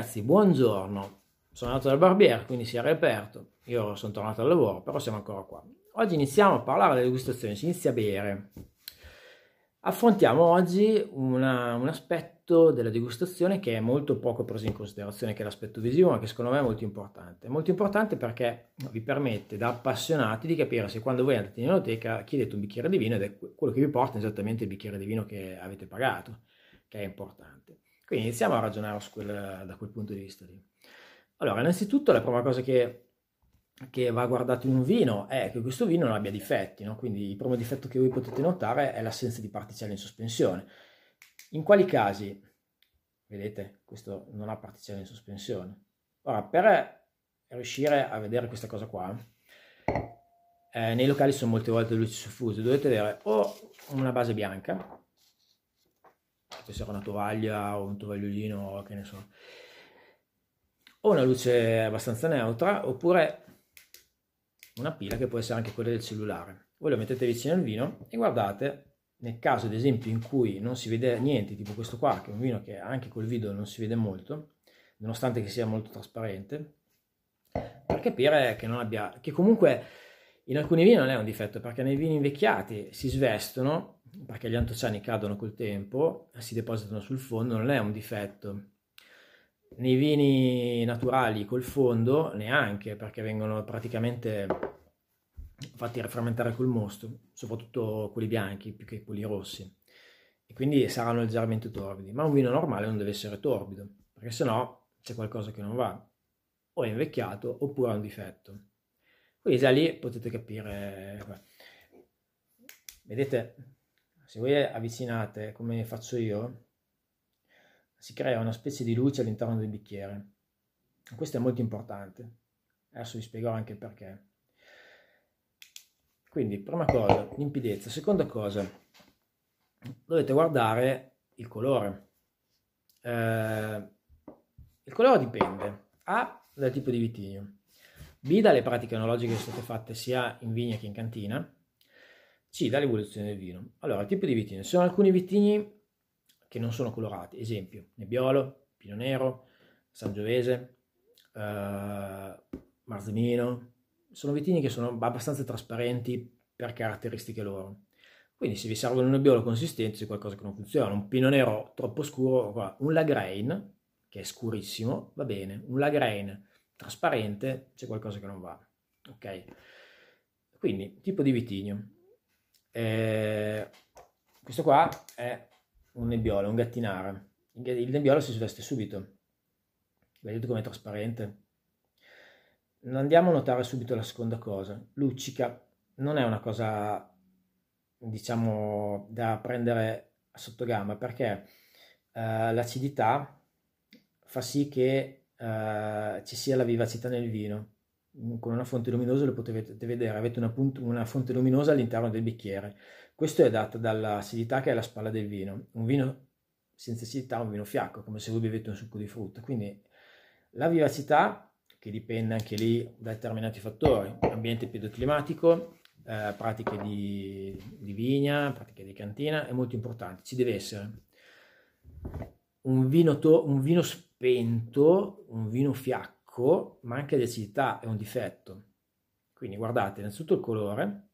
ragazzi, buongiorno. Sono andato dal barbiere, quindi si è riaperto. Io sono tornato al lavoro, però siamo ancora qua. Oggi iniziamo a parlare delle degustazioni, si inizia a bere. Affrontiamo oggi una, un aspetto della degustazione che è molto poco preso in considerazione, che è l'aspetto visivo, ma che secondo me è molto importante. Molto importante perché vi permette da appassionati di capire se quando voi andate in enoteca chiedete un bicchiere di vino ed è quello che vi porta esattamente il bicchiere di vino che avete pagato, che è importante. Quindi iniziamo a ragionare quel, da quel punto di vista lì. Allora, innanzitutto la prima cosa che che va guardato in un vino è che questo vino non abbia difetti, no? quindi il primo difetto che voi potete notare è l'assenza di particelle in sospensione. In quali casi? Vedete, questo non ha particelle in sospensione. Ora, per riuscire a vedere questa cosa qua, eh, nei locali sono molte volte luci suffuse, dovete avere o una base bianca, può essere una tovaglia o un tovagliolino, che ne so, o una luce abbastanza neutra, oppure una pila che può essere anche quella del cellulare. Voi lo mettete vicino al vino e guardate, nel caso ad esempio in cui non si vede niente, tipo questo qua, che è un vino che anche col video non si vede molto, nonostante che sia molto trasparente, per capire che non abbia, che comunque in alcuni vini non è un difetto, perché nei vini invecchiati si svestono, perché gli antociani cadono col tempo, si depositano sul fondo, non è un difetto. Nei vini naturali col fondo neanche, perché vengono praticamente fatti rafframmentare col mosto, soprattutto quelli bianchi più che quelli rossi. E quindi saranno leggermente torbidi. Ma un vino normale non deve essere torbido, perché sennò c'è qualcosa che non va. O è invecchiato oppure ha un difetto. Quindi già lì potete capire. Vedete, se voi avvicinate come faccio io, si crea una specie di luce all'interno del bicchiere. Questo è molto importante. Adesso vi spiegherò anche perché. Quindi, prima cosa, limpidezza. Seconda cosa, dovete guardare il colore. Eh, il colore dipende A dal tipo di vitigno, B dalle pratiche enologiche che sono state fatte sia in vigna che in cantina, C dall'evoluzione del vino. Allora, tipo di vitigno. Sono alcuni vitigni che non sono colorati, esempio Nebbiolo, Pino Nero, Sangiovese, eh, Marzemino, sono vitigni che sono abbastanza trasparenti per caratteristiche loro. Quindi se vi serve un nebbiolo consistente c'è qualcosa che non funziona, un pino nero troppo scuro, un lagrein che è scurissimo, va bene, un lagrein trasparente c'è qualcosa che non va. Ok? Quindi tipo di vitigno. Eh, questo qua è un nebbiolo, un gattinara. Il nebbiolo si sveste subito. Vedete com'è trasparente? Andiamo a notare subito la seconda cosa. Luccica non è una cosa, diciamo, da prendere sotto gamma perché eh, l'acidità fa sì che eh, ci sia la vivacità nel vino. Con una fonte luminosa lo potete vedere, avete una, una fonte luminosa all'interno del bicchiere. Questo è dato dall'acidità che è la spalla del vino. Un vino senza acidità è un vino fiacco, come se voi bevete un succo di frutta. Quindi la vivacità, che dipende anche lì da determinati fattori, ambiente pedoclimatico, eh, pratiche di, di, vigna, pratiche di cantina, è molto importante. Ci deve essere un vino, to- un vino spento, un vino fiacco, ma anche l'acidità è un difetto. Quindi guardate innanzitutto il colore,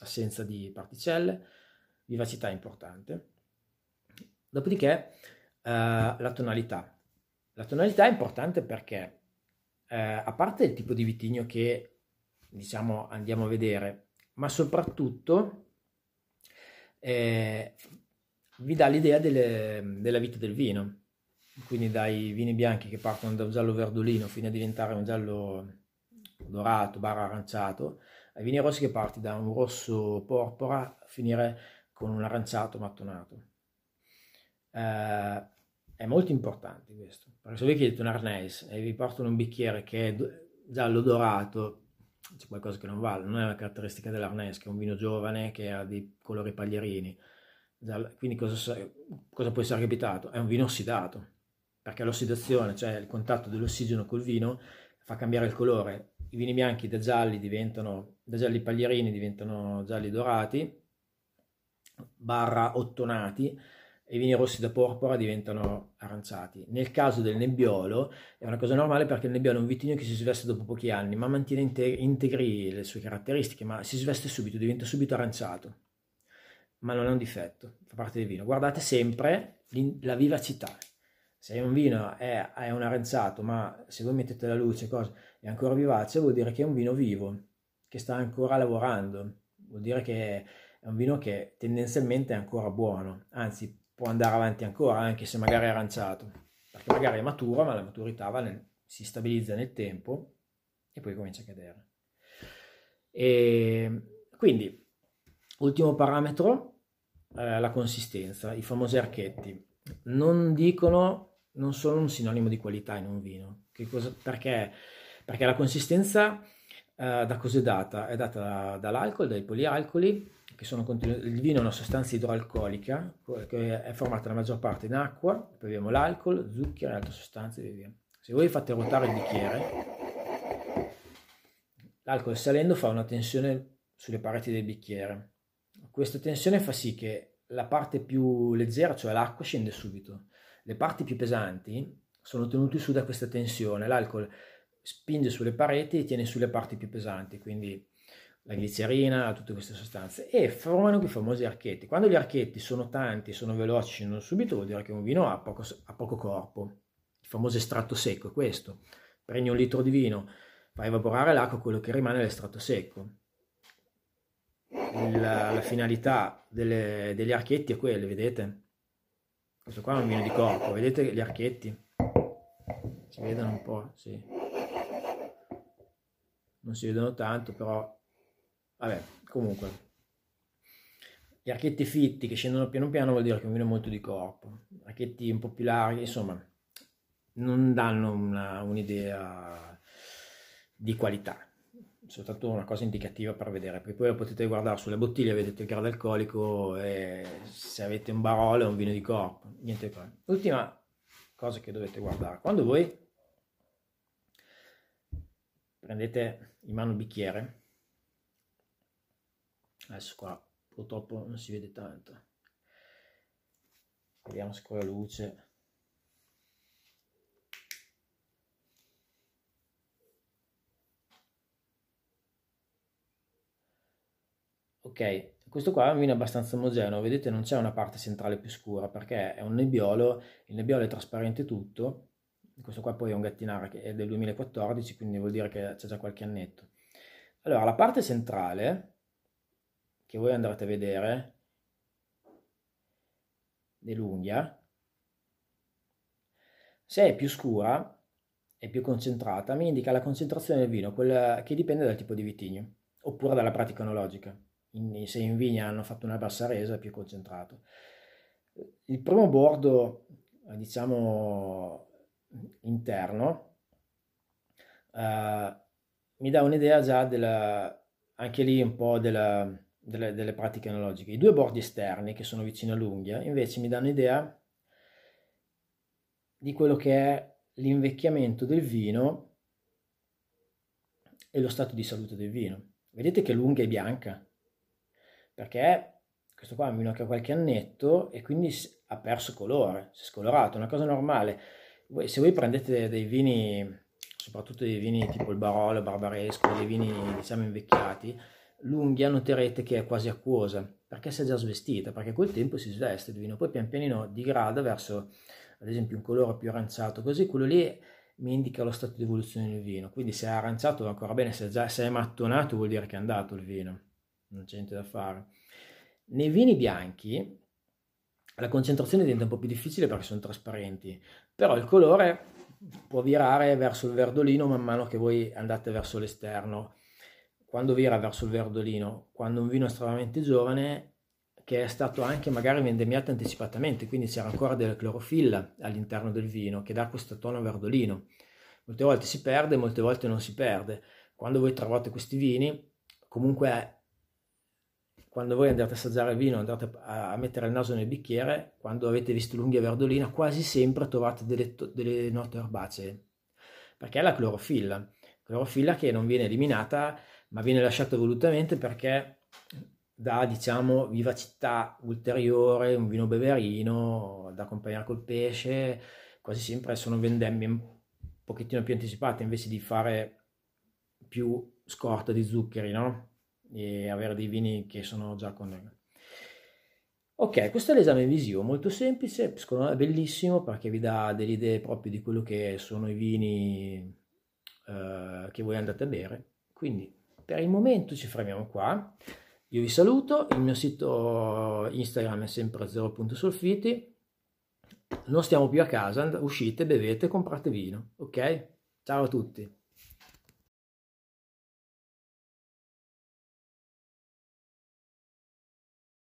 assenza di particelle, vivacità importante. Dopodiché eh, la tonalità. La tonalità è importante perché eh, a parte il tipo di vitigno che diciamo andiamo a vedere, ma soprattutto eh, vi dà l'idea delle, della vita del vino, quindi dai vini bianchi che partono da un giallo verdolino fino a diventare un giallo dorato, barra aranciato, ai vini rossi che parti da un rosso porpora a finire con un aranciato mattonato. Eh, è molto importante questo, perché se voi chiedete un arnese e vi portano un bicchiere che è giallo dorato, c'è qualcosa che non vale, non è una caratteristica dell'Arnes, che è un vino giovane che ha dei colori paglierini. Quindi cosa, cosa può essere capitato? È un vino ossidato, perché l'ossidazione, cioè il contatto dell'ossigeno col vino, fa cambiare il colore. I vini bianchi da gialli diventano, da gialli paglierini diventano gialli dorati, barra ottonati, e i vini rossi da porpora diventano aranciati. Nel caso del nebbiolo è una cosa normale perché il nebbiolo è un vitigno che si sveste dopo pochi anni, ma mantiene integri le sue caratteristiche, ma si sveste subito, diventa subito aranciato. Ma non è un difetto, fa parte del vino. Guardate sempre la vivacità. Se un vino è, è un aranciato, ma se voi mettete la luce cosa, è ancora vivace, vuol dire che è un vino vivo, che sta ancora lavorando. Vuol dire che è un vino che tendenzialmente è ancora buono, anzi può andare avanti ancora anche se magari è aranciato, perché magari è maturo ma la maturità nel, si stabilizza nel tempo e poi comincia a cadere. E quindi, ultimo parametro, eh, la consistenza, i famosi archetti. Non dicono, non sono un sinonimo di qualità in un vino. Cosa, perché? Perché la consistenza eh, da cosa è data? È data da, dall'alcol, dai polialcoli, che sono continu- il vino è una sostanza idroalcolica che è formata la maggior parte in acqua, poi abbiamo l'alcol, zucchero e altre sostanze e via. Se voi fate ruotare il bicchiere, l'alcol salendo fa una tensione sulle pareti del bicchiere. Questa tensione fa sì che la parte più leggera, cioè l'acqua, scende subito. Le parti più pesanti sono tenute su da questa tensione. L'alcol spinge sulle pareti e tiene sulle parti più pesanti, quindi la glicerina, tutte queste sostanze, e formano quei famosi archetti. Quando gli archetti sono tanti, sono veloci, scendono subito, vuol dire che un vino ha poco, ha poco corpo. Il famoso estratto secco è questo. Prendi un litro di vino, fai evaporare l'acqua, quello che rimane è l'estratto secco. La, la finalità delle, degli archetti è quella, vedete? Questo qua è un vino di corpo, vedete gli archetti? Si vedono un po', sì. Non si vedono tanto, però Vabbè, comunque. Gli archetti fitti che scendono piano piano vuol dire che un vino è molto di corpo. Archetti un po' più larghi, insomma, non danno un'idea di qualità. Soltanto una cosa indicativa per vedere. Poi, poi potete guardare sulle bottiglie, vedete il grado alcolico e se avete un barolo è un vino di corpo. Niente qua. Ultima cosa che dovete guardare. Quando voi prendete in mano il bicchiere, adesso qua purtroppo non si vede tanto vediamo se con la luce ok questo qua è un vino abbastanza omogeneo vedete non c'è una parte centrale più scura perché è un nebbiolo il nebbiolo è trasparente tutto questo qua poi è un gattinara che è del 2014 quindi vuol dire che c'è già qualche annetto allora la parte centrale che voi andrete a vedere dell'unghia, se è più scura e più concentrata, mi indica la concentrazione del vino, quella che dipende dal tipo di vitigno, oppure dalla pratica enologica. In, se in vigna hanno fatto una bassa resa è più concentrato. Il primo bordo, diciamo, interno, eh, mi dà un'idea già della, anche lì un po' della, delle, delle pratiche analogiche. I due bordi esterni che sono vicino all'unghia invece mi danno idea di quello che è l'invecchiamento del vino e lo stato di salute del vino. Vedete che l'unghia è bianca perché questo qua è vino che qualche annetto e quindi ha perso colore, si è scolorato, è una cosa normale. Se voi prendete dei vini, soprattutto dei vini tipo il Barolo, Barbaresco, dei vini diciamo invecchiati, l'unghia noterete che è quasi acquosa perché si è già svestita, perché col tempo si sveste il vino, poi pian pianino digrada verso ad esempio un colore più aranciato, così quello lì mi indica lo stato di evoluzione del vino, quindi se è aranciato va ancora bene, se, già, se è mattonato vuol dire che è andato il vino, non c'è niente da fare. Nei vini bianchi la concentrazione diventa un po' più difficile perché sono trasparenti, però il colore può virare verso il verdolino man mano che voi andate verso l'esterno quando vira verso il verdolino, quando un vino è estremamente giovane, che è stato anche magari vendemmiato anticipatamente, quindi c'era ancora della clorofilla all'interno del vino che dà questo tono verdolino. Molte volte si perde, molte volte non si perde. Quando voi trovate questi vini, comunque quando voi andate a assaggiare il vino, andate a mettere il naso nel bicchiere, quando avete visto l'unghia verdolina, quasi sempre trovate delle, delle note erbacee, perché è la clorofilla, clorofilla che non viene eliminata ma viene lasciato volutamente perché dà diciamo vivacità ulteriore, un vino beverino da accompagnare col pesce, quasi sempre sono vendemmie un pochettino più anticipate invece di fare più scorta di zuccheri, no? E avere dei vini che sono già con... Ok, questo è l'esame visivo, molto semplice, secondo me bellissimo perché vi dà delle idee proprio di quello che sono i vini eh, che voi andate a bere. Quindi per il momento ci fermiamo qua. Io vi saluto, il mio sito Instagram è sempre 0.solfiti, non stiamo più a casa, uscite, bevete, comprate vino, ok? Ciao a tutti!